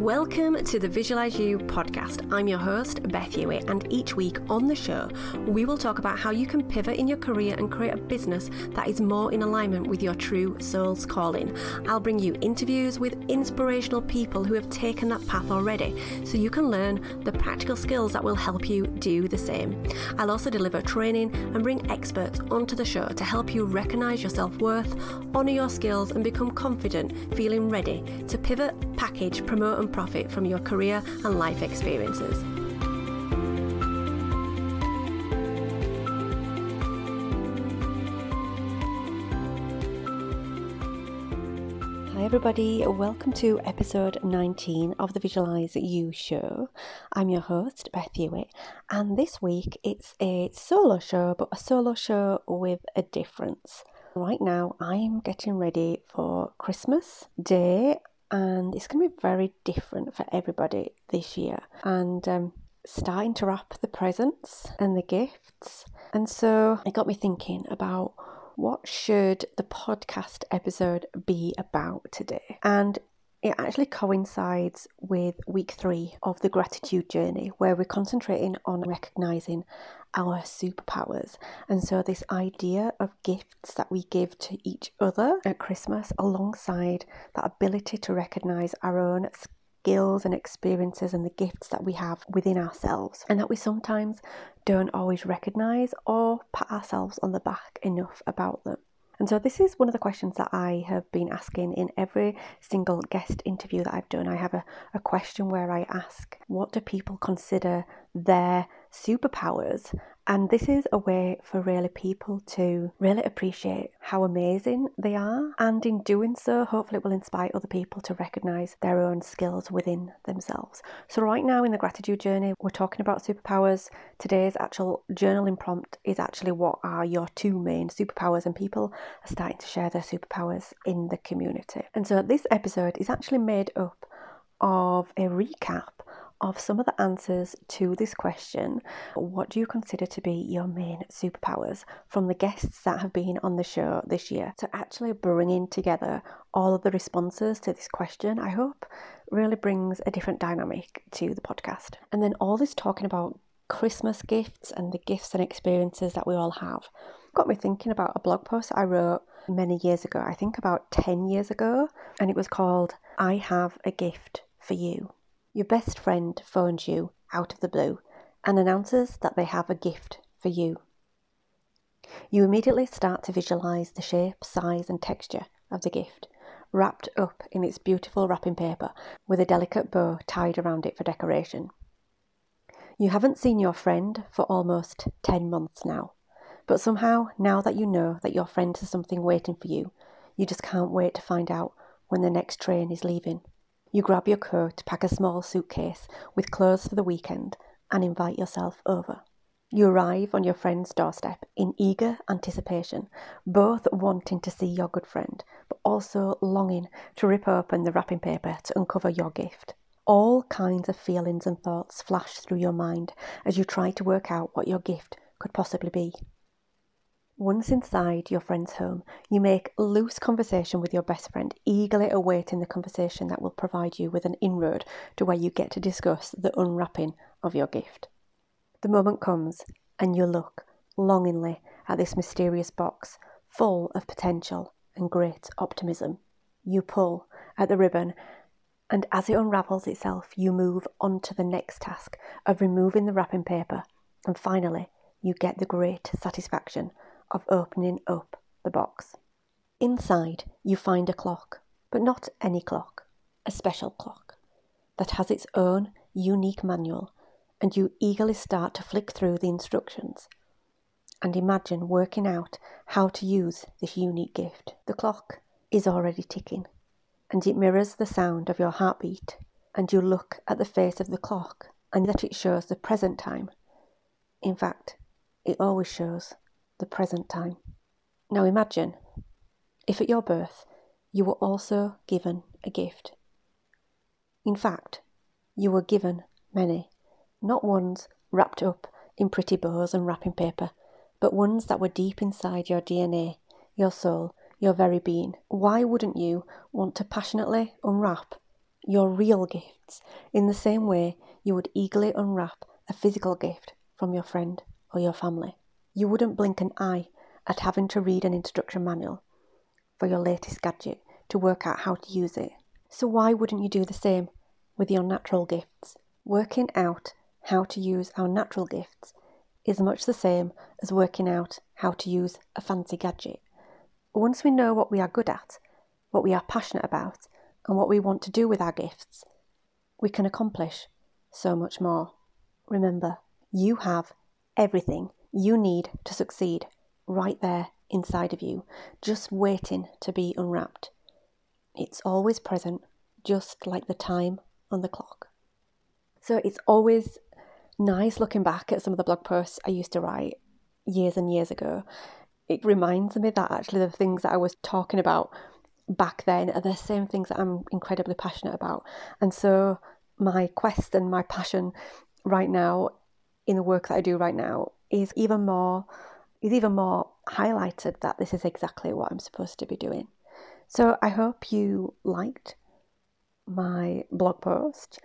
Welcome to the Visualize You podcast. I'm your host, Beth Hewitt, and each week on the show, we will talk about how you can pivot in your career and create a business that is more in alignment with your true soul's calling. I'll bring you interviews with inspirational people who have taken that path already so you can learn the practical skills that will help you do the same. I'll also deliver training and bring experts onto the show to help you recognize your self worth, honor your skills, and become confident, feeling ready to pivot, package, promote, and profit from your career and life experiences. Hi, everybody, welcome to episode 19 of the Visualize You show. I'm your host, Beth Hewitt, and this week it's a solo show, but a solo show with a difference. Right now, I'm getting ready for Christmas Day and it's going to be very different for everybody this year. And um, starting to wrap the presents and the gifts. And so it got me thinking about what should the podcast episode be about today? And it actually coincides with week three of the gratitude journey, where we're concentrating on recognizing our superpowers. And so, this idea of gifts that we give to each other at Christmas, alongside that ability to recognize our own skills and experiences and the gifts that we have within ourselves, and that we sometimes don't always recognize or pat ourselves on the back enough about them. And so, this is one of the questions that I have been asking in every single guest interview that I've done. I have a, a question where I ask, What do people consider their superpowers? And this is a way for really people to really appreciate how amazing they are. And in doing so, hopefully, it will inspire other people to recognize their own skills within themselves. So, right now in the gratitude journey, we're talking about superpowers. Today's actual journaling prompt is actually what are your two main superpowers, and people are starting to share their superpowers in the community. And so, this episode is actually made up of a recap of some of the answers to this question. What do you consider to be your main superpowers from the guests that have been on the show this year? To actually bringing together all of the responses to this question i hope really brings a different dynamic to the podcast. And then all this talking about christmas gifts and the gifts and experiences that we all have got me thinking about a blog post i wrote many years ago i think about 10 years ago and it was called i have a gift for you your best friend phones you out of the blue and announces that they have a gift for you. You immediately start to visualize the shape, size, and texture of the gift, wrapped up in its beautiful wrapping paper with a delicate bow tied around it for decoration. You haven't seen your friend for almost 10 months now, but somehow, now that you know that your friend has something waiting for you, you just can't wait to find out when the next train is leaving. You grab your coat, pack a small suitcase with clothes for the weekend, and invite yourself over. You arrive on your friend's doorstep in eager anticipation, both wanting to see your good friend, but also longing to rip open the wrapping paper to uncover your gift. All kinds of feelings and thoughts flash through your mind as you try to work out what your gift could possibly be. Once inside your friend's home, you make loose conversation with your best friend, eagerly awaiting the conversation that will provide you with an inroad to where you get to discuss the unwrapping of your gift. The moment comes, and you look longingly at this mysterious box, full of potential and great optimism. You pull at the ribbon, and as it unravels itself, you move on to the next task of removing the wrapping paper, and finally, you get the great satisfaction of opening up the box. Inside, you find a clock, but not any clock, a special clock that has its own unique manual, and you eagerly start to flick through the instructions and imagine working out how to use this unique gift. The clock is already ticking, and it mirrors the sound of your heartbeat, and you look at the face of the clock and that it shows the present time. In fact, it always shows the present time. Now imagine if at your birth you were also given a gift. In fact, you were given many, not ones wrapped up in pretty bows and wrapping paper, but ones that were deep inside your DNA, your soul, your very being. Why wouldn't you want to passionately unwrap your real gifts in the same way you would eagerly unwrap a physical gift from your friend or your family. You wouldn't blink an eye at having to read an instruction manual for your latest gadget to work out how to use it. So, why wouldn't you do the same with your natural gifts? Working out how to use our natural gifts is much the same as working out how to use a fancy gadget. Once we know what we are good at, what we are passionate about, and what we want to do with our gifts, we can accomplish so much more. Remember, you have everything you need to succeed right there inside of you, just waiting to be unwrapped. It's always present, just like the time on the clock. So it's always nice looking back at some of the blog posts I used to write years and years ago. It reminds me that actually the things that I was talking about back then are the same things that I'm incredibly passionate about. And so my quest and my passion right now in the work that I do right now is even more is even more highlighted that this is exactly what I'm supposed to be doing. So I hope you liked my blog post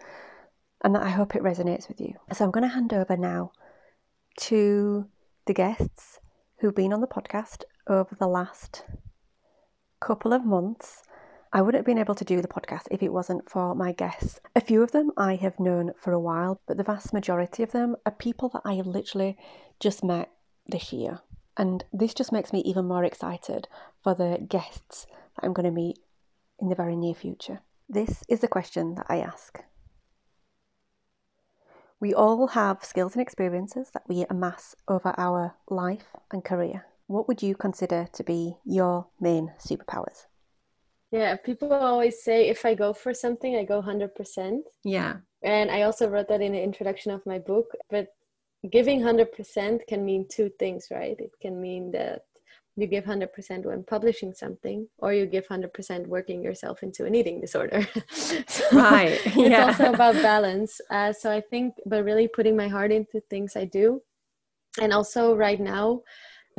and that I hope it resonates with you. So I'm going to hand over now to the guests who've been on the podcast over the last couple of months. I wouldn't have been able to do the podcast if it wasn't for my guests. A few of them I have known for a while, but the vast majority of them are people that I have literally just met this year. And this just makes me even more excited for the guests that I'm going to meet in the very near future. This is the question that I ask we all have skills and experiences that we amass over our life and career. What would you consider to be your main superpowers? Yeah, people always say if I go for something, I go 100%. Yeah. And I also wrote that in the introduction of my book. But giving 100% can mean two things, right? It can mean that you give 100% when publishing something or you give 100% working yourself into an eating disorder so right it's yeah. also about balance uh, so i think but really putting my heart into things i do and also right now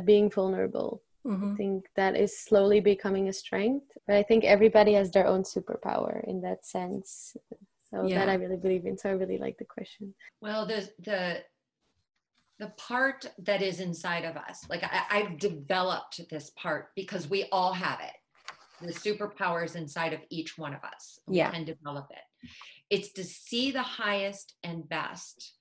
being vulnerable mm-hmm. i think that is slowly becoming a strength but i think everybody has their own superpower in that sense so yeah. that i really believe in so i really like the question well the the the part that is inside of us like I, have developed this part because we all have it the superpowers inside of each one of us we yeah. can develop it it's to see the highest and best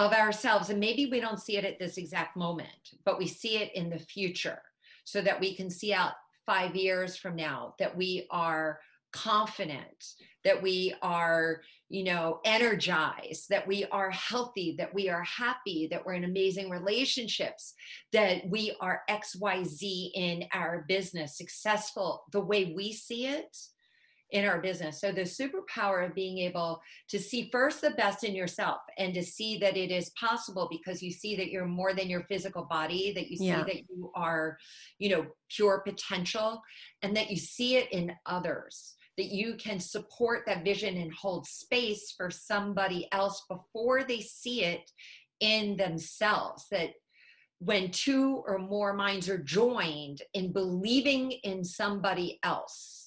of ourselves and maybe we don't see it at this exact moment but we see it in the future so that we can see out five years from now that we are confident that we are you know energized that we are healthy that we are happy that we're in amazing relationships that we are xyz in our business successful the way we see it in our business so the superpower of being able to see first the best in yourself and to see that it is possible because you see that you're more than your physical body that you see yeah. that you are you know pure potential and that you see it in others that you can support that vision and hold space for somebody else before they see it in themselves that when two or more minds are joined in believing in somebody else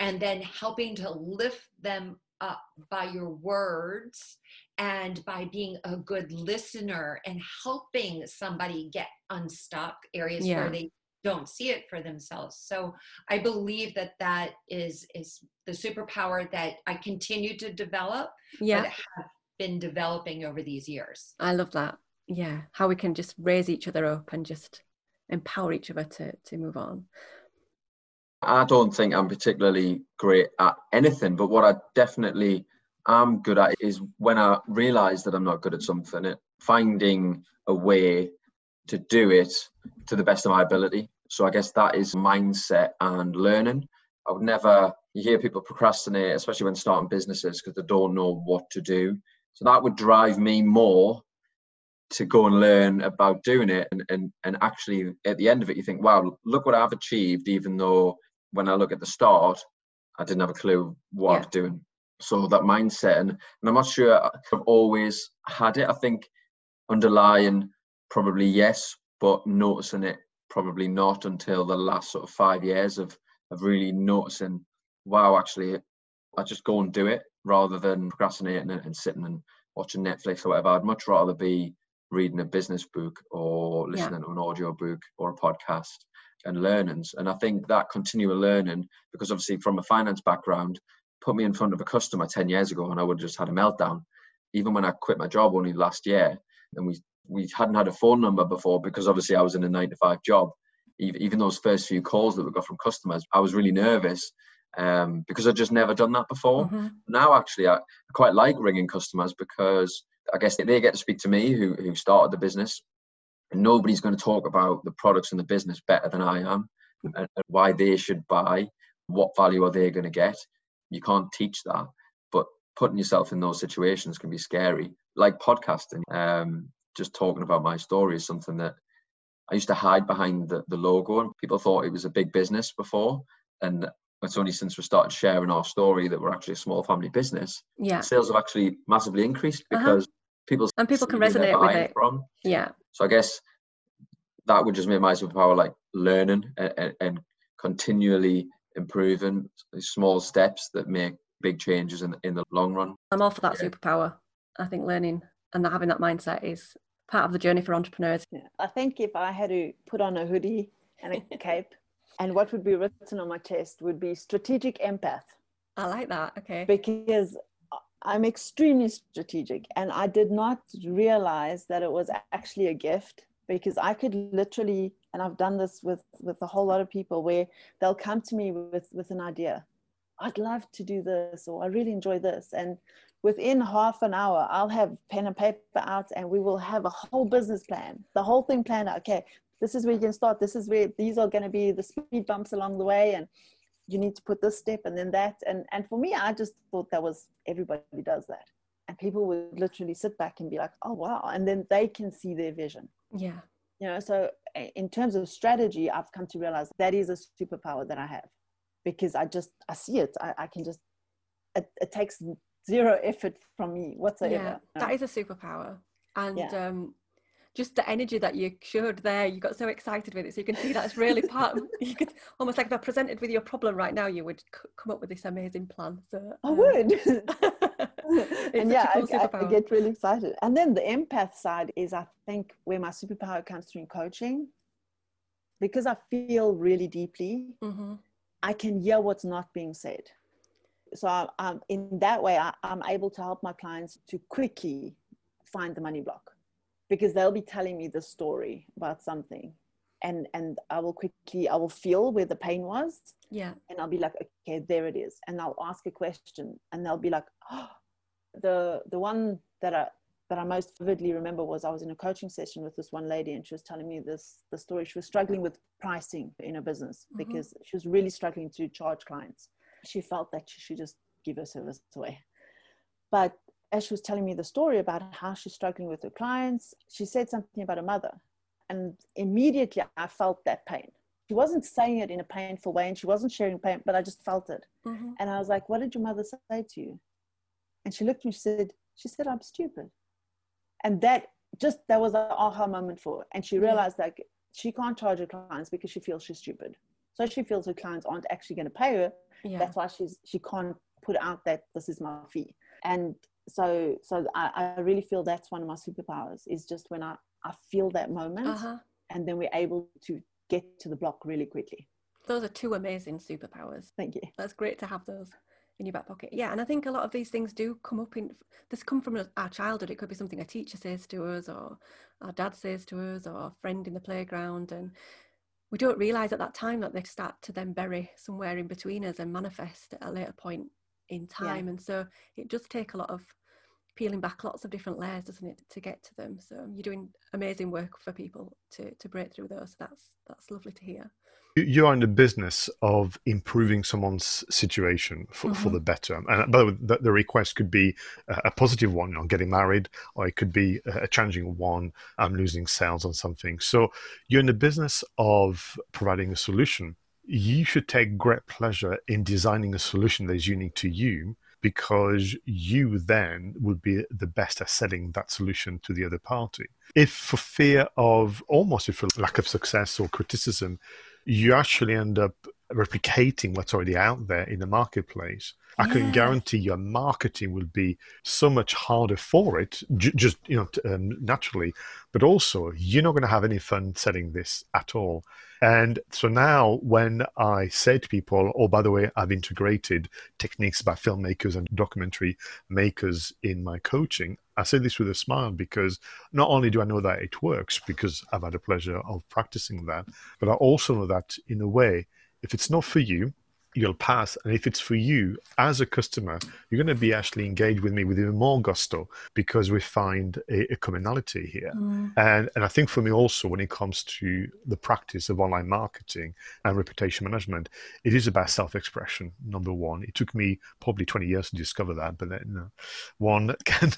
and then helping to lift them up by your words and by being a good listener and helping somebody get unstuck areas yeah. where they don't see it for themselves. So i believe that that is is the superpower that i continue to develop yeah. have been developing over these years. I love that. Yeah. How we can just raise each other up and just empower each other to to move on i don't think i'm particularly great at anything but what i definitely am good at is when i realize that i'm not good at something it finding a way to do it to the best of my ability so I guess that is mindset and learning. I would never, you hear people procrastinate, especially when starting businesses, because they don't know what to do. So that would drive me more to go and learn about doing it. And, and, and actually, at the end of it, you think, wow, look what I've achieved, even though when I look at the start, I didn't have a clue what yeah. I was doing. So that mindset, and, and I'm not sure I've always had it. I think underlying, probably yes, but noticing it probably not until the last sort of five years of of really noticing, wow, actually, I just go and do it rather than procrastinating and, and sitting and watching Netflix or whatever. I'd much rather be reading a business book or listening yeah. to an audio book or a podcast and learnings. And I think that continual learning, because obviously from a finance background, put me in front of a customer 10 years ago and I would have just had a meltdown. Even when I quit my job only last year and we we hadn't had a phone number before because obviously I was in a nine to five job. Even, those first few calls that we got from customers, I was really nervous um, because I'd just never done that before. Mm-hmm. Now, actually, I quite like ringing customers because I guess they get to speak to me who, who started the business. And nobody's going to talk about the products and the business better than I am and, and why they should buy, what value are they going to get. You can't teach that, but putting yourself in those situations can be scary. Like podcasting, um, just talking about my story is something that I used to hide behind the, the logo, and people thought it was a big business before. And it's only since we started sharing our story that we're actually a small family business. Yeah, sales have actually massively increased uh-huh. because uh-huh. people and people can resonate with it. From. Yeah. So I guess that would just make my superpower like learning and, and continually improving small steps that make big changes in in the long run. I'm all for that yeah. superpower. I think learning and having that mindset is part of the journey for entrepreneurs. I think if I had to put on a hoodie and a cape, and what would be written on my chest would be strategic empath. I like that. Okay. Because I'm extremely strategic, and I did not realize that it was actually a gift because I could literally, and I've done this with with a whole lot of people, where they'll come to me with with an idea. I'd love to do this, or I really enjoy this, and within half an hour, I'll have pen and paper out and we will have a whole business plan, the whole thing planned out. Okay, this is where you can start. This is where these are going to be the speed bumps along the way. And you need to put this step and then that. And, and for me, I just thought that was everybody does that. And people would literally sit back and be like, oh, wow. And then they can see their vision. Yeah. You know, so in terms of strategy, I've come to realize that is a superpower that I have because I just, I see it. I, I can just, it, it takes zero effort from me whatsoever. Yeah, that is a superpower. And yeah. um, just the energy that you showed there, you got so excited with it. So you can see that's really part. Of, you could almost like if I presented with your problem right now, you would c- come up with this amazing plan. So I would. and yeah, cool I, I, get really excited. And then the empath side is, I think, where my superpower comes through in coaching, because I feel really deeply. Mm-hmm. I can hear what's not being said so um, in that way I, i'm able to help my clients to quickly find the money block because they'll be telling me the story about something and and i will quickly i will feel where the pain was yeah and i'll be like okay there it is and i'll ask a question and they'll be like oh, the the one that i that I most vividly remember was I was in a coaching session with this one lady and she was telling me this the story. She was struggling with pricing in her business mm-hmm. because she was really struggling to charge clients she felt that she should just give her service away. But as she was telling me the story about how she's struggling with her clients, she said something about her mother. And immediately I felt that pain. She wasn't saying it in a painful way and she wasn't sharing pain, but I just felt it. Mm-hmm. And I was like, What did your mother say to you? And she looked at me, she said, She said, I'm stupid. And that just that was an aha moment for her. And she realized that she can't charge her clients because she feels she's stupid. So she feels her clients aren't actually going to pay her yeah. that's why she's she can't put out that this is my fee and so so I, I really feel that's one of my superpowers is just when i i feel that moment uh-huh. and then we're able to get to the block really quickly. Those are two amazing superpowers. Thank you. That's great to have those in your back pocket. Yeah and i think a lot of these things do come up in this come from our childhood. It could be something a teacher says to us or our dad says to us or a friend in the playground and we don't realize at that time that they start to then bury somewhere in between us and manifest at a later point in time. Yeah. And so it does take a lot of peeling back lots of different layers, doesn't it, to get to them. So you're doing amazing work for people to to break through those. So that's that's lovely to hear you are in the business of improving someone's situation for, mm-hmm. for the better. And by the way, the, the request could be a, a positive one, you know, getting married, or it could be a, a challenging one, I'm losing sales on something. So you're in the business of providing a solution. You should take great pleasure in designing a solution that is unique to you because you then would be the best at selling that solution to the other party. If for fear of almost if for lack of success or criticism, you actually end up replicating what's already out there in the marketplace. I can guarantee your marketing will be so much harder for it, j- just you know, um, naturally. But also, you're not going to have any fun selling this at all. And so now, when I say to people, "Oh, by the way, I've integrated techniques by filmmakers and documentary makers in my coaching," I say this with a smile because not only do I know that it works because I've had the pleasure of practicing that, but I also know that in a way, if it's not for you, you'll pass. And if it's for you as a customer, you're going to be actually engaged with me with even more gusto because we find a, a commonality here. Mm. And, and I think for me also, when it comes to the practice of online marketing and reputation management, it is about self expression, number one. It took me probably 20 years to discover that, but then uh, one can.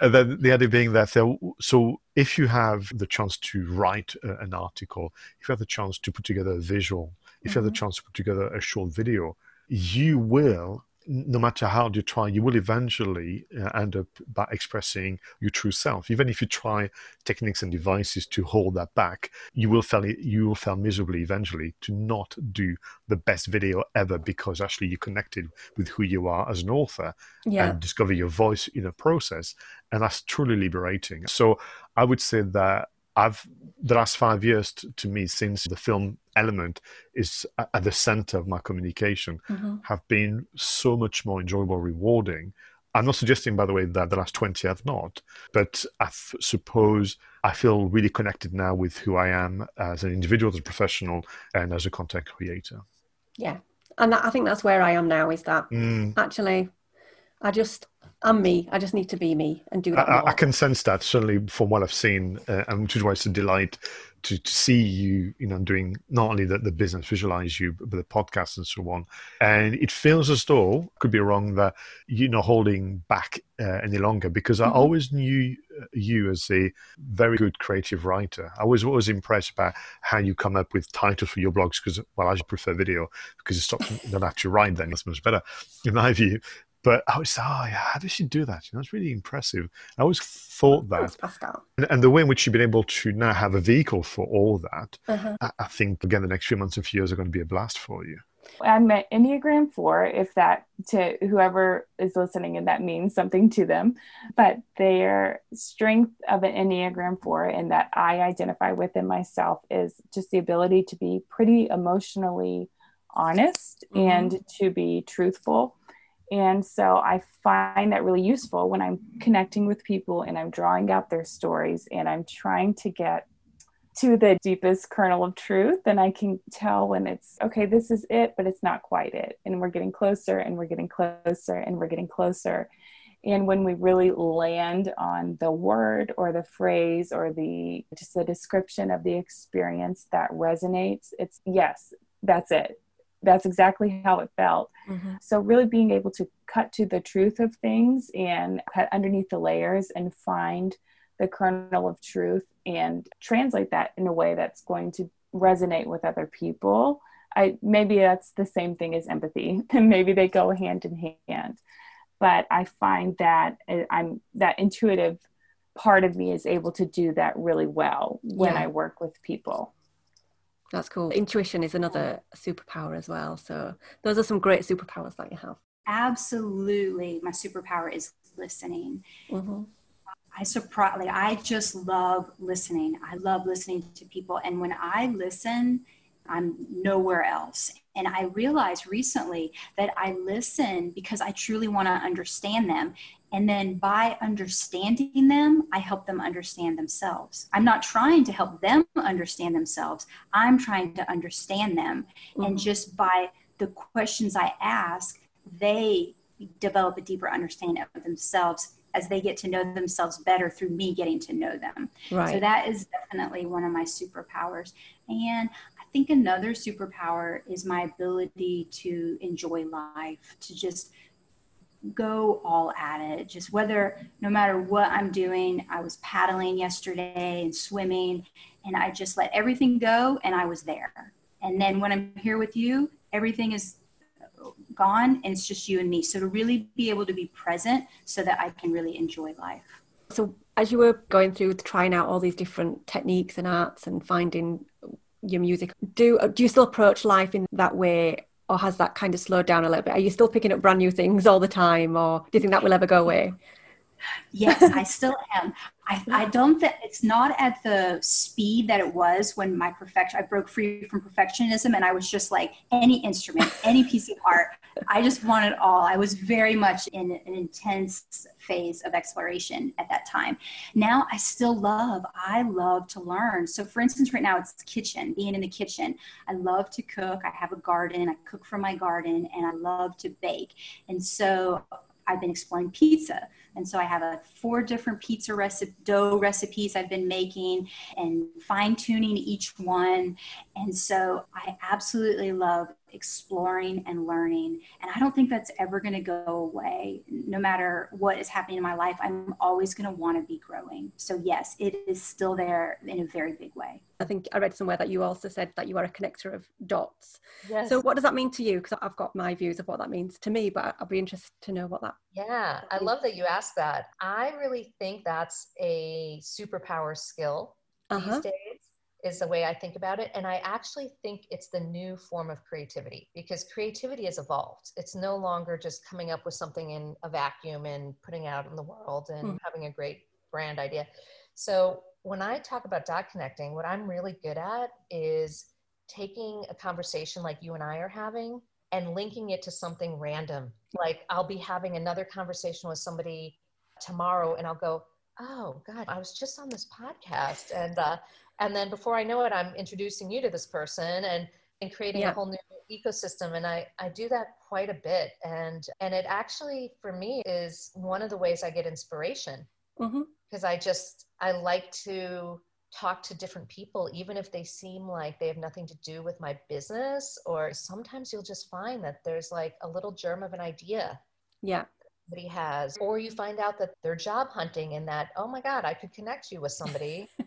and then the other being that, so, so if you have the chance to write uh, an article, if you have the chance to put together a visual if you have the mm-hmm. chance to put together a short video, you will no matter how you try, you will eventually uh, end up by expressing your true self. Even if you try techniques and devices to hold that back, you will fail. You will fail miserably eventually to not do the best video ever because actually you connected with who you are as an author yeah. and discover your voice in a process, and that's truly liberating. So I would say that I've the last five years to, to, me since the film element is at the center of my communication mm-hmm. have been so much more enjoyable, rewarding. I'm not suggesting, by the way, that the last 20 have not, but I f- suppose I feel really connected now with who I am as an individual, as a professional, and as a content creator. Yeah. And that, I think that's where I am now is that mm. actually I just I'm me. I just need to be me and do that. I, I can sense that certainly from what I've seen, uh, and which is why it's a delight to, to see you, you know, doing not only the, the business visualize you, but the podcast and so on. And it feels as though, could be wrong, that you're not holding back uh, any longer because mm-hmm. I always knew uh, you as a very good creative writer. I was always impressed by how you come up with titles for your blogs because, well, I prefer video because you stop, not have to write then. That's much better in my view. But I was, oh yeah, how does she do that? You know, it's really impressive. I always thought that, Pascal. And, and, the way in which you've been able to now have a vehicle for all that, uh-huh. I, I, think again the next few months and few years are going to be a blast for you. I'm at Enneagram Four, if that to whoever is listening, and that means something to them. But their strength of an Enneagram Four, and that I identify within myself, is just the ability to be pretty emotionally honest mm-hmm. and to be truthful and so I find that really useful when I'm connecting with people and I'm drawing out their stories and I'm trying to get to the deepest kernel of truth. And I can tell when it's okay, this is it, but it's not quite it. And we're getting closer and we're getting closer and we're getting closer. And when we really land on the word or the phrase or the just the description of the experience that resonates, it's yes, that's it that's exactly how it felt. Mm-hmm. So, really being able to cut to the truth of things and cut underneath the layers and find the kernel of truth and translate that in a way that's going to resonate with other people. I maybe that's the same thing as empathy, and maybe they go hand in hand. But I find that uh, I'm that intuitive part of me is able to do that really well when yeah. I work with people. That's cool. Intuition is another superpower as well. So those are some great superpowers that you have. Absolutely. My superpower is listening. Mm-hmm. I surprise like I just love listening. I love listening to people. And when I listen, I'm nowhere else. And I realized recently that I listen because I truly want to understand them. And then by understanding them, I help them understand themselves. I'm not trying to help them understand themselves, I'm trying to understand them. Mm-hmm. And just by the questions I ask, they develop a deeper understanding of themselves as they get to know themselves better through me getting to know them. Right. So that is definitely one of my superpowers. And I think another superpower is my ability to enjoy life, to just go all at it. Just whether, no matter what I'm doing, I was paddling yesterday and swimming, and I just let everything go and I was there. And then when I'm here with you, everything is gone and it's just you and me. So to really be able to be present so that I can really enjoy life. So as you were going through trying out all these different techniques and arts and finding your music. Do do you still approach life in that way, or has that kind of slowed down a little bit? Are you still picking up brand new things all the time, or do you think that will ever go away? Yes, I still am. I, I don't think it's not at the speed that it was when my perfection I broke free from perfectionism and I was just like any instrument, any piece of art. I just wanted all. I was very much in an intense phase of exploration at that time. Now I still love, I love to learn. So for instance, right now it's kitchen, being in the kitchen. I love to cook. I have a garden. I cook from my garden and I love to bake. And so I've been exploring pizza. And so I have a four different pizza recipe, dough recipes I've been making and fine tuning each one. And so I absolutely love exploring and learning. And I don't think that's ever going to go away. No matter what is happening in my life, I'm always going to want to be growing. So, yes, it is still there in a very big way. I think I read somewhere that you also said that you are a connector of dots. Yes. So, what does that mean to you? Because I've got my views of what that means to me, but I'll be interested to know what that. Yeah, I love that you asked that. I really think that's a superpower skill uh-huh. these days is the way I think about it. And I actually think it's the new form of creativity because creativity has evolved. It's no longer just coming up with something in a vacuum and putting out in the world and mm. having a great brand idea. So when I talk about dot connecting, what I'm really good at is taking a conversation like you and I are having and linking it to something random. Like I'll be having another conversation with somebody tomorrow and I'll go, oh god i was just on this podcast and uh, and then before i know it i'm introducing you to this person and and creating yeah. a whole new ecosystem. And i i do that quite a bit. And and it actually for me is one of the ways i get inspiration. Because mm-hmm. i just i like to talk to different people even if they seem like they have nothing to do with my business or sometimes you'll just find that there's like a little germ of an idea yeah. that somebody has. Or you find out that they're job hunting and that oh my god i could connect you with somebody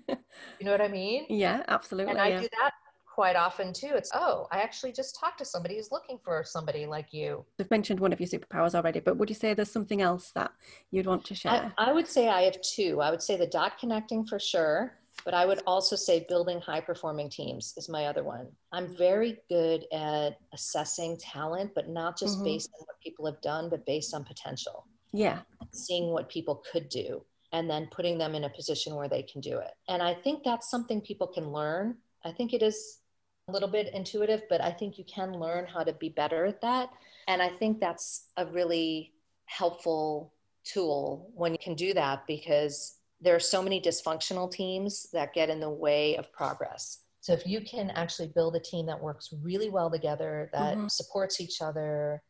you know what i mean yeah absolutely and i yeah. do that quite often too it's oh i actually just talked to somebody who's looking for somebody like you I've mentioned one of your superpowers already but would you say there's something else that you'd want to share I, I would say i have two i would say the dot connecting for sure but I would also say building high performing teams is my other one. I'm very good at assessing talent, but not just mm-hmm. based on what people have done, but based on potential. Yeah. Seeing what people could do and then putting them in a position where they can do it. And I think that's something people can learn. I think it is a little bit intuitive, but I think you can learn how to be better at that. And I think that's a really helpful tool when you can do that because there are so many dysfunctional teams that get in the way of progress. So if you can actually build a team that works really well together, that mm-hmm. supports each other,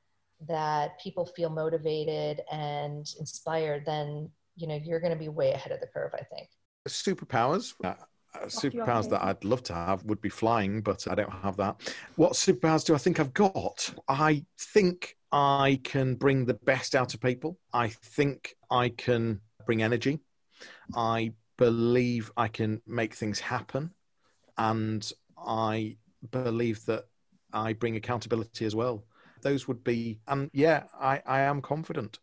that people feel motivated and inspired, then you know you're going to be way ahead of the curve. I think. Superpowers. Uh, uh superpowers that I'd love to have would be flying, but I don't have that. What superpowers do I think I've got? I think I can bring the best out of people. I think I can bring energy. I believe I can make things happen, and I believe that I bring accountability as well. Those would be, and yeah, I, I am confident,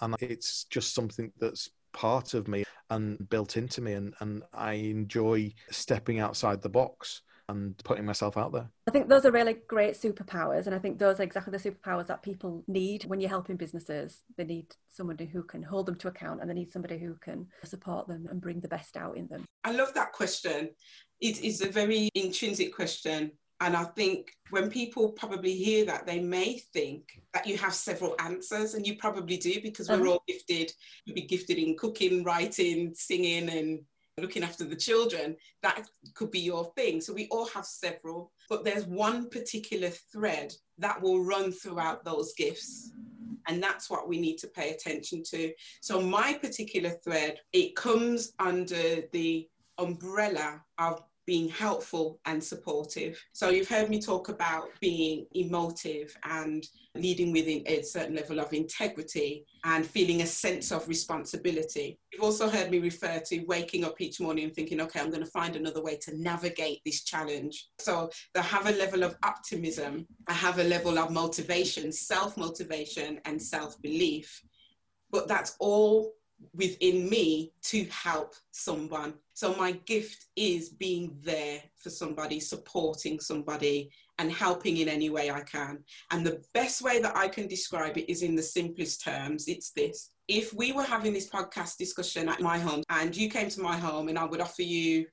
and it's just something that's part of me and built into me, and, and I enjoy stepping outside the box and putting myself out there. I think those are really great superpowers. And I think those are exactly the superpowers that people need when you're helping businesses. They need somebody who can hold them to account and they need somebody who can support them and bring the best out in them. I love that question. It is a very intrinsic question. And I think when people probably hear that, they may think that you have several answers, and you probably do because we're uh-huh. all gifted. You'd be gifted in cooking, writing, singing, and looking after the children, that could be your thing. So we all have several, but there's one particular thread that will run throughout those gifts. And that's what we need to pay attention to. So my particular thread, it comes under the umbrella of being helpful and supportive. So you've heard me talk about being emotive and leading with a certain level of integrity and feeling a sense of responsibility. You've also heard me refer to waking up each morning and thinking, okay, I'm going to find another way to navigate this challenge. So I have a level of optimism, I have a level of motivation, self motivation, and self belief. But that's all within me to help someone. So my gift is being there for somebody, supporting somebody, and helping in any way I can. And the best way that I can describe it is in the simplest terms it's this. If we were having this podcast discussion at my home and you came to my home and I would offer you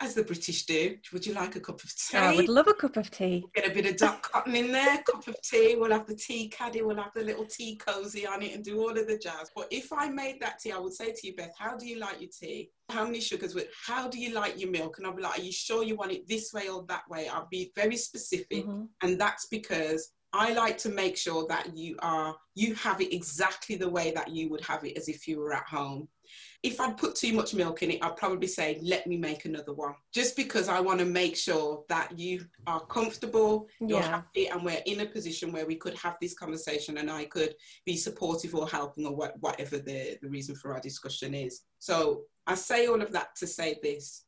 as the British do. Would you like a cup of tea? I would love a cup of tea. Get a bit of duck cotton in there, cup of tea. We'll have the tea caddy, we'll have the little tea cozy on it and do all of the jazz. But if I made that tea, I would say to you, Beth, how do you like your tea? How many sugars with how do you like your milk? And I'll be like, Are you sure you want it this way or that way? I'll be very specific. Mm-hmm. And that's because I like to make sure that you are you have it exactly the way that you would have it as if you were at home if I'd put too much milk in it, I'd probably say, let me make another one. Just because I want to make sure that you are comfortable, you're yeah. happy, and we're in a position where we could have this conversation and I could be supportive or helping or whatever the, the reason for our discussion is. So I say all of that to say this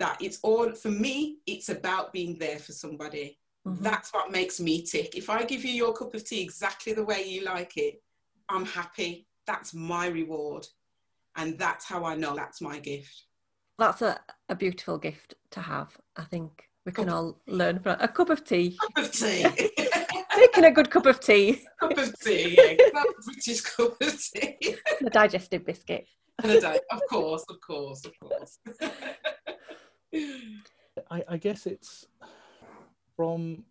that it's all, for me, it's about being there for somebody. Mm-hmm. That's what makes me tick. If I give you your cup of tea exactly the way you like it, I'm happy. That's my reward. And that's how I know that's my gift. That's a, a beautiful gift to have. I think we can all learn from a cup of tea. A cup of tea. Taking a good cup of tea. A cup of tea, yeah. British cup of tea. a digestive biscuit. And a di- of course, of course, of course. I, I guess it's from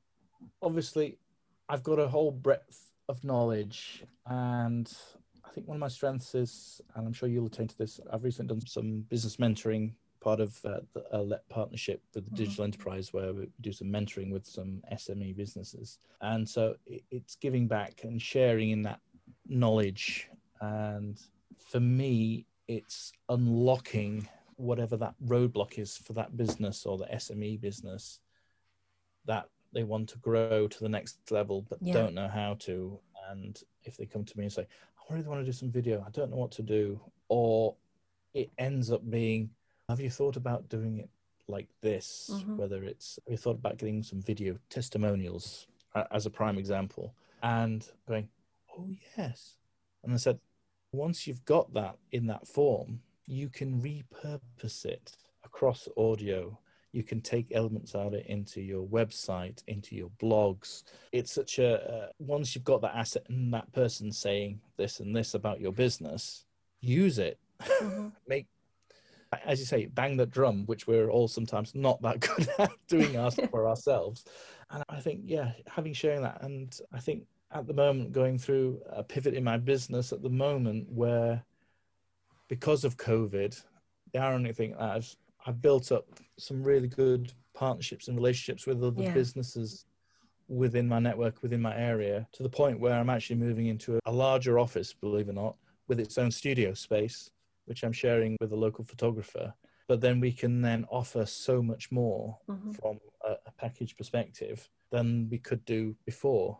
obviously I've got a whole breadth of knowledge and I think one of my strengths is, and I'm sure you'll attain to this, I've recently done some business mentoring, part of uh, the LEP partnership with the mm-hmm. digital enterprise, where we do some mentoring with some SME businesses. And so it's giving back and sharing in that knowledge. And for me, it's unlocking whatever that roadblock is for that business or the SME business that they want to grow to the next level but yeah. don't know how to and if they come to me and say really want to do some video. I don't know what to do. Or it ends up being, have you thought about doing it like this? Mm-hmm. Whether it's, have you thought about getting some video testimonials as a prime example? And going, oh, yes. And I said, once you've got that in that form, you can repurpose it across audio you can take elements out of it into your website, into your blogs. It's such a uh, once you've got that asset and that person saying this and this about your business, use it. Mm-hmm. Make as you say, bang that drum, which we're all sometimes not that good at doing us for ourselves. And I think, yeah, having sharing that, and I think at the moment going through a pivot in my business at the moment where because of COVID, the ironic thing that I've I've built up some really good partnerships and relationships with other yeah. businesses within my network, within my area, to the point where I'm actually moving into a larger office, believe it or not, with its own studio space, which I'm sharing with a local photographer. But then we can then offer so much more mm-hmm. from a, a package perspective than we could do before.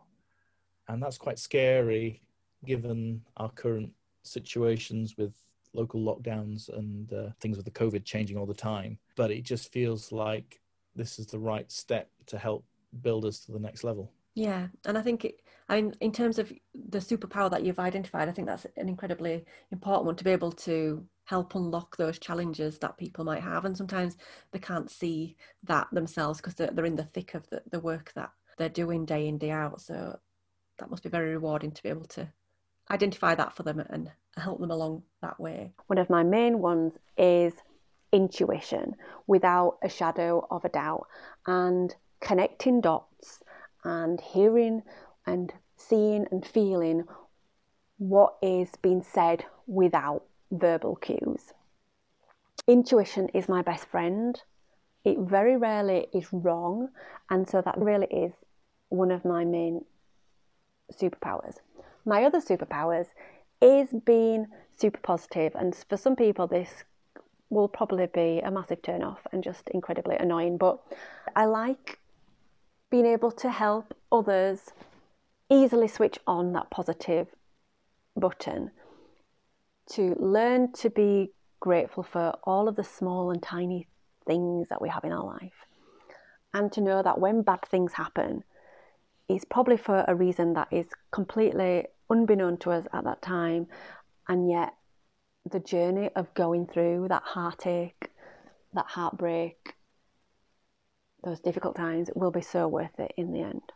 And that's quite scary given our current situations with local lockdowns and uh, things with the COVID changing all the time. But it just feels like this is the right step to help build us to the next level. Yeah, and I think it, I mean, in terms of the superpower that you've identified, I think that's an incredibly important one to be able to help unlock those challenges that people might have, and sometimes they can't see that themselves because they're, they're in the thick of the, the work that they're doing day in day out. So that must be very rewarding to be able to identify that for them and help them along that way. One of my main ones is intuition without a shadow of a doubt and connecting dots and hearing and seeing and feeling what is being said without verbal cues. Intuition is my best friend. It very rarely is wrong, and so that really is one of my main superpowers my other superpowers is being super positive, and for some people, this will probably be a massive turn off and just incredibly annoying. But I like being able to help others easily switch on that positive button to learn to be grateful for all of the small and tiny things that we have in our life and to know that when bad things happen it's probably for a reason that is completely unbeknown to us at that time, and yet the journey of going through that heartache, that heartbreak, those difficult times will be so worth it in the end.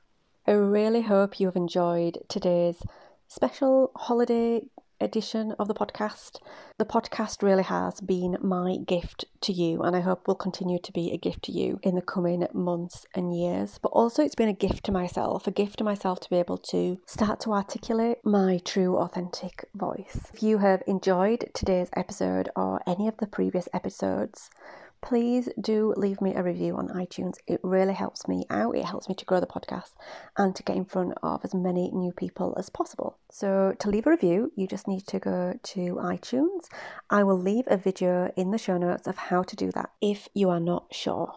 I really hope you have enjoyed today's special holiday edition of the podcast. The podcast really has been my gift to you, and I hope will continue to be a gift to you in the coming months and years. But also, it's been a gift to myself, a gift to myself to be able to start to articulate my true, authentic voice. If you have enjoyed today's episode or any of the previous episodes, please do leave me a review on iTunes. It really helps me out. It helps me to grow the podcast and to get in front of as many new people as possible. So, to leave a review, you just need to go to iTunes. I will leave a video in the show notes of how to do that if you are not sure.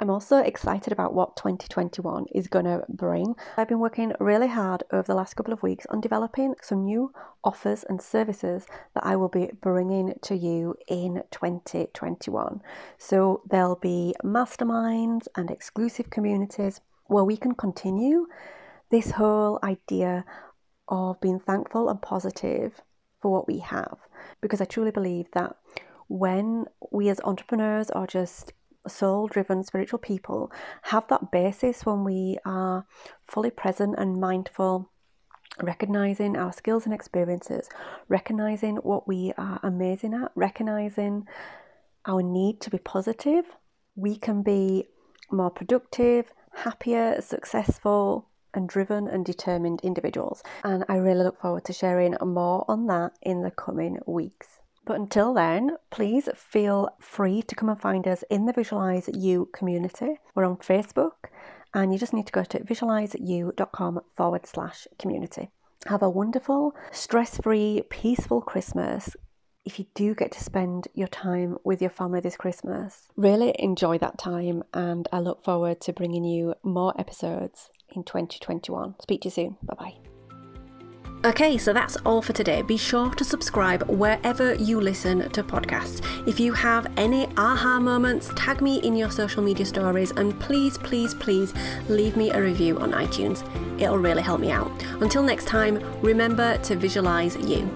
I'm also excited about what 2021 is going to bring. I've been working really hard over the last couple of weeks on developing some new offers and services that I will be bringing to you in 2021. So there'll be masterminds and exclusive communities where we can continue this whole idea of being thankful and positive for what we have. Because I truly believe that when we as entrepreneurs are just soul driven spiritual people have that basis when we are fully present and mindful recognizing our skills and experiences, recognizing what we are amazing at, recognizing our need to be positive, we can be more productive, happier, successful, and driven and determined individuals. And I really look forward to sharing more on that in the coming weeks. But until then, please feel free to come and find us in the Visualize You community. We're on Facebook, and you just need to go to visualizeyou.com forward slash community. Have a wonderful, stress free, peaceful Christmas. If you do get to spend your time with your family this Christmas, really enjoy that time, and I look forward to bringing you more episodes in 2021. Speak to you soon. Bye bye. Okay, so that's all for today. Be sure to subscribe wherever you listen to podcasts. If you have any aha moments, tag me in your social media stories and please, please, please leave me a review on iTunes. It'll really help me out. Until next time, remember to visualize you.